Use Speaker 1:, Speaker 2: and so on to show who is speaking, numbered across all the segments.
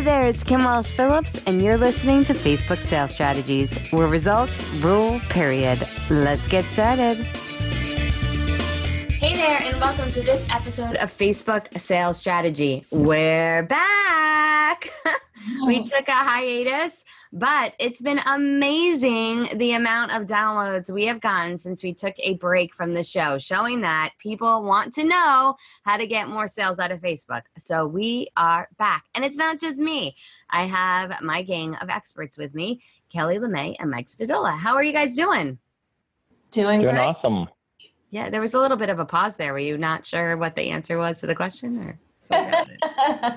Speaker 1: Hey there, it's Kim Walsh Phillips, and you're listening to Facebook Sales Strategies, where results rule, period. Let's get started. Hey there, and welcome to this episode of Facebook Sales Strategy. We're back. we took a hiatus. But it's been amazing the amount of downloads we have gotten since we took a break from the show, showing that people want to know how to get more sales out of Facebook. So we are back. And it's not just me, I have my gang of experts with me Kelly LeMay and Mike Stodola. How are you guys doing?
Speaker 2: Doing,
Speaker 3: Doing
Speaker 2: great.
Speaker 3: awesome.
Speaker 1: Yeah, there was a little bit of a pause there. Were you not sure what the answer was to the question? Or?
Speaker 2: I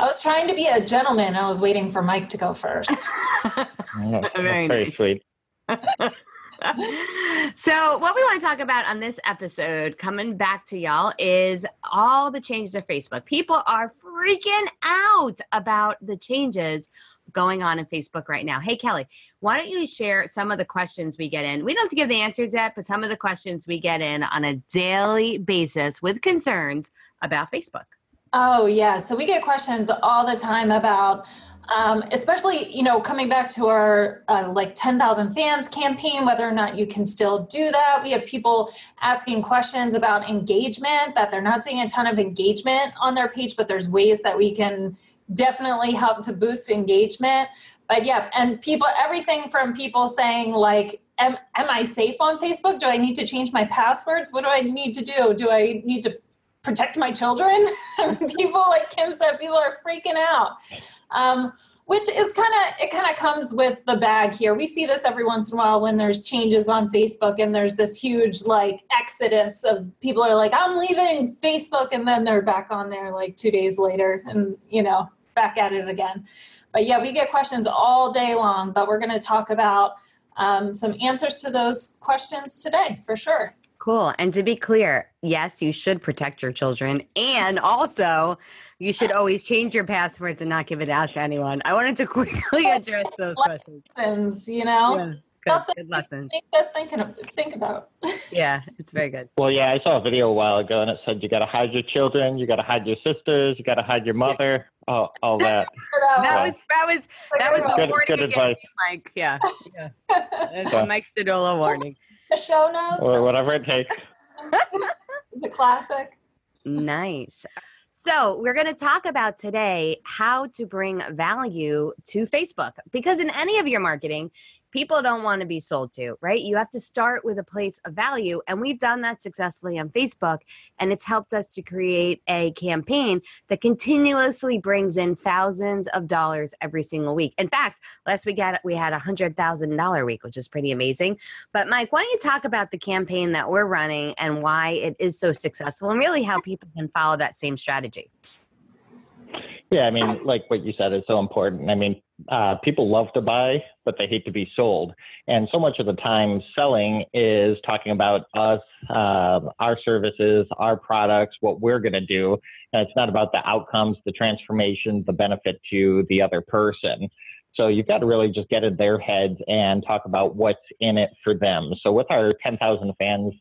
Speaker 2: was trying to be a gentleman. I was waiting for Mike to go first.
Speaker 3: Yeah,
Speaker 1: Very
Speaker 3: very
Speaker 1: nice.
Speaker 3: sweet.
Speaker 1: so, what we want to talk about on this episode, coming back to y'all, is all the changes of Facebook. People are freaking out about the changes going on in Facebook right now. Hey, Kelly, why don't you share some of the questions we get in? We don't have to give the answers yet, but some of the questions we get in on a daily basis with concerns about Facebook.
Speaker 2: Oh, yeah. So we get questions all the time about, um, especially, you know, coming back to our uh, like 10,000 fans campaign, whether or not you can still do that. We have people asking questions about engagement, that they're not seeing a ton of engagement on their page, but there's ways that we can definitely help to boost engagement. But yeah, and people, everything from people saying, like, Am, am I safe on Facebook? Do I need to change my passwords? What do I need to do? Do I need to protect my children. people, like Kim said, people are freaking out, um, which is kind of it. Kind of comes with the bag here. We see this every once in a while when there's changes on Facebook and there's this huge like exodus of people are like, "I'm leaving Facebook," and then they're back on there like two days later, and you know back at it again. But yeah, we get questions all day long, but we're going to talk about um, some answers to those questions today for sure.
Speaker 1: Cool. And to be clear, yes, you should protect your children. And also, you should always change your passwords and not give it out to anyone. I wanted to quickly address those questions.
Speaker 2: Lessons, you know.
Speaker 1: Yeah,
Speaker 2: Stuff
Speaker 1: good, good lessons.
Speaker 2: Make us thinking think about.
Speaker 1: Yeah, it's very good.
Speaker 3: Well, yeah, I saw a video a while ago, and it said you got to hide your children, you got to hide your sisters, you got to hide your mother, all, all that.
Speaker 1: That
Speaker 3: Yeah.
Speaker 1: was that was that was the
Speaker 3: Good-
Speaker 1: warning
Speaker 3: good advice.
Speaker 1: Mike. Yeah, yeah. That's
Speaker 3: Yeah.
Speaker 1: Mike Stodola warning.
Speaker 2: the show notes
Speaker 3: Or whatever it takes.
Speaker 2: is a classic.
Speaker 1: Nice. So, we're going to talk about today how to bring value to Facebook because in any of your marketing, people don't want to be sold to, right? You have to start with a place of value. And we've done that successfully on Facebook. And it's helped us to create a campaign that continuously brings in thousands of dollars every single week. In fact, last week had, we had a $100,000 week, which is pretty amazing. But, Mike, why don't you talk about the campaign that we're running and why it is so successful and really how people can follow that same strategy?
Speaker 3: Yeah, I mean, like what you said is so important. I mean, uh, people love to buy, but they hate to be sold. And so much of the time, selling is talking about us, uh, our services, our products, what we're going to do. And it's not about the outcomes, the transformation, the benefit to the other person. So you've got to really just get in their heads and talk about what's in it for them. So with our 10,000 fans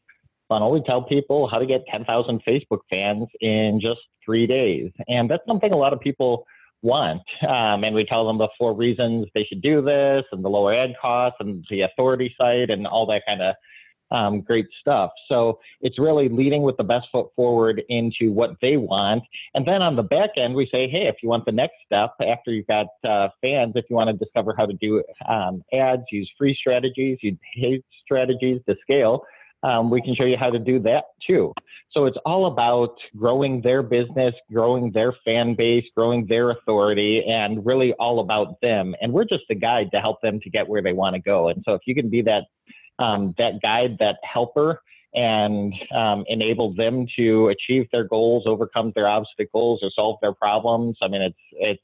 Speaker 3: funnel, we tell people how to get 10,000 Facebook fans in just three days. And that's something a lot of people want. Um, and we tell them the four reasons they should do this and the lower ad costs and the authority site and all that kind of um, great stuff. So it's really leading with the best foot forward into what they want. And then on the back end, we say, hey, if you want the next step after you've got uh, fans, if you want to discover how to do um, ads, use free strategies, use paid strategies to scale, um, we can show you how to do that too. So it's all about growing their business, growing their fan base, growing their authority, and really all about them. And we're just a guide to help them to get where they want to go. And so if you can be that um, that guide, that helper, and um, enable them to achieve their goals, overcome their obstacles, or solve their problems, I mean, it's it's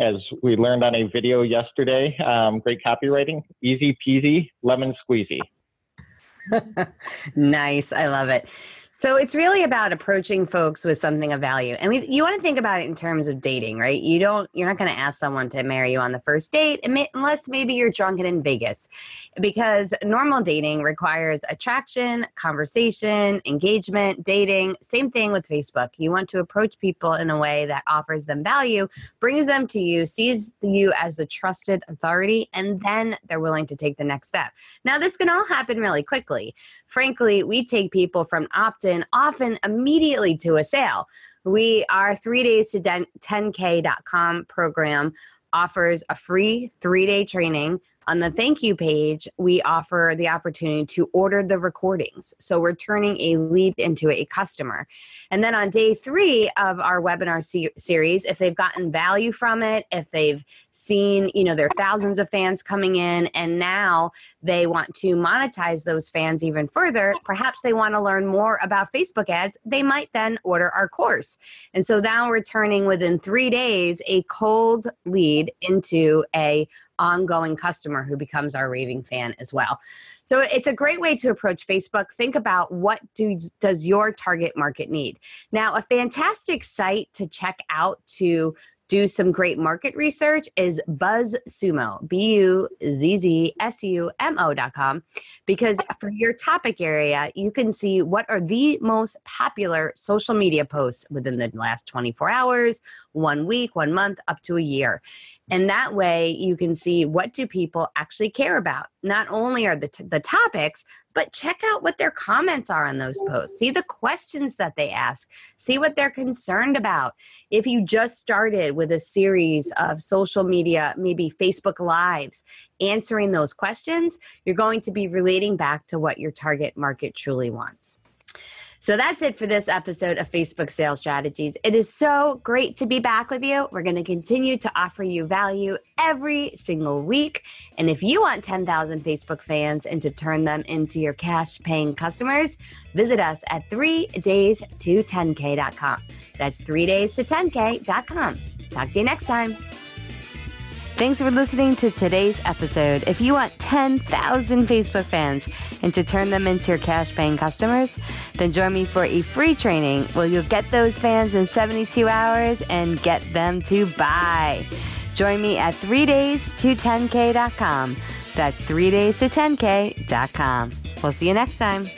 Speaker 3: as we learned on a video yesterday. Um, great copywriting, easy peasy, lemon squeezy.
Speaker 1: nice. I love it. So it's really about approaching folks with something of value. And we, you want to think about it in terms of dating, right? You don't you're not going to ask someone to marry you on the first date unless maybe you're drunken in Vegas. Because normal dating requires attraction, conversation, engagement, dating. Same thing with Facebook. You want to approach people in a way that offers them value, brings them to you, sees you as the trusted authority, and then they're willing to take the next step. Now this can all happen really quickly. Frankly, we take people from opt in often immediately to a sale. We our 3 days to 10k.com program offers a free 3-day training on the thank you page, we offer the opportunity to order the recordings. So we're turning a lead into a customer. And then on day three of our webinar se- series, if they've gotten value from it, if they've seen, you know, there are thousands of fans coming in and now they want to monetize those fans even further, perhaps they want to learn more about Facebook ads, they might then order our course. And so now we're turning within three days a cold lead into a ongoing customer who becomes our raving fan as well. So it's a great way to approach Facebook. Think about what do, does your target market need. Now, a fantastic site to check out to do some great market research is BuzzSumo, B U Z Z S U M O.com, because for your topic area, you can see what are the most popular social media posts within the last 24 hours, one week, one month, up to a year. And that way you can see what do people actually care about. Not only are the, t- the topics, but check out what their comments are on those posts. See the questions that they ask. See what they're concerned about. If you just started with a series of social media, maybe Facebook Lives, answering those questions, you're going to be relating back to what your target market truly wants. So that's it for this episode of Facebook Sales Strategies. It is so great to be back with you. We're going to continue to offer you value every single week. And if you want 10,000 Facebook fans and to turn them into your cash paying customers, visit us at 3days to10k.com. That's 3days to 10k.com. Talk to you next time. Thanks for listening to today's episode. If you want 10,000 Facebook fans and to turn them into your cash paying customers, then join me for a free training where you'll get those fans in 72 hours and get them to buy. Join me at 3days to 10k.com. That's 3days to 10k.com. We'll see you next time.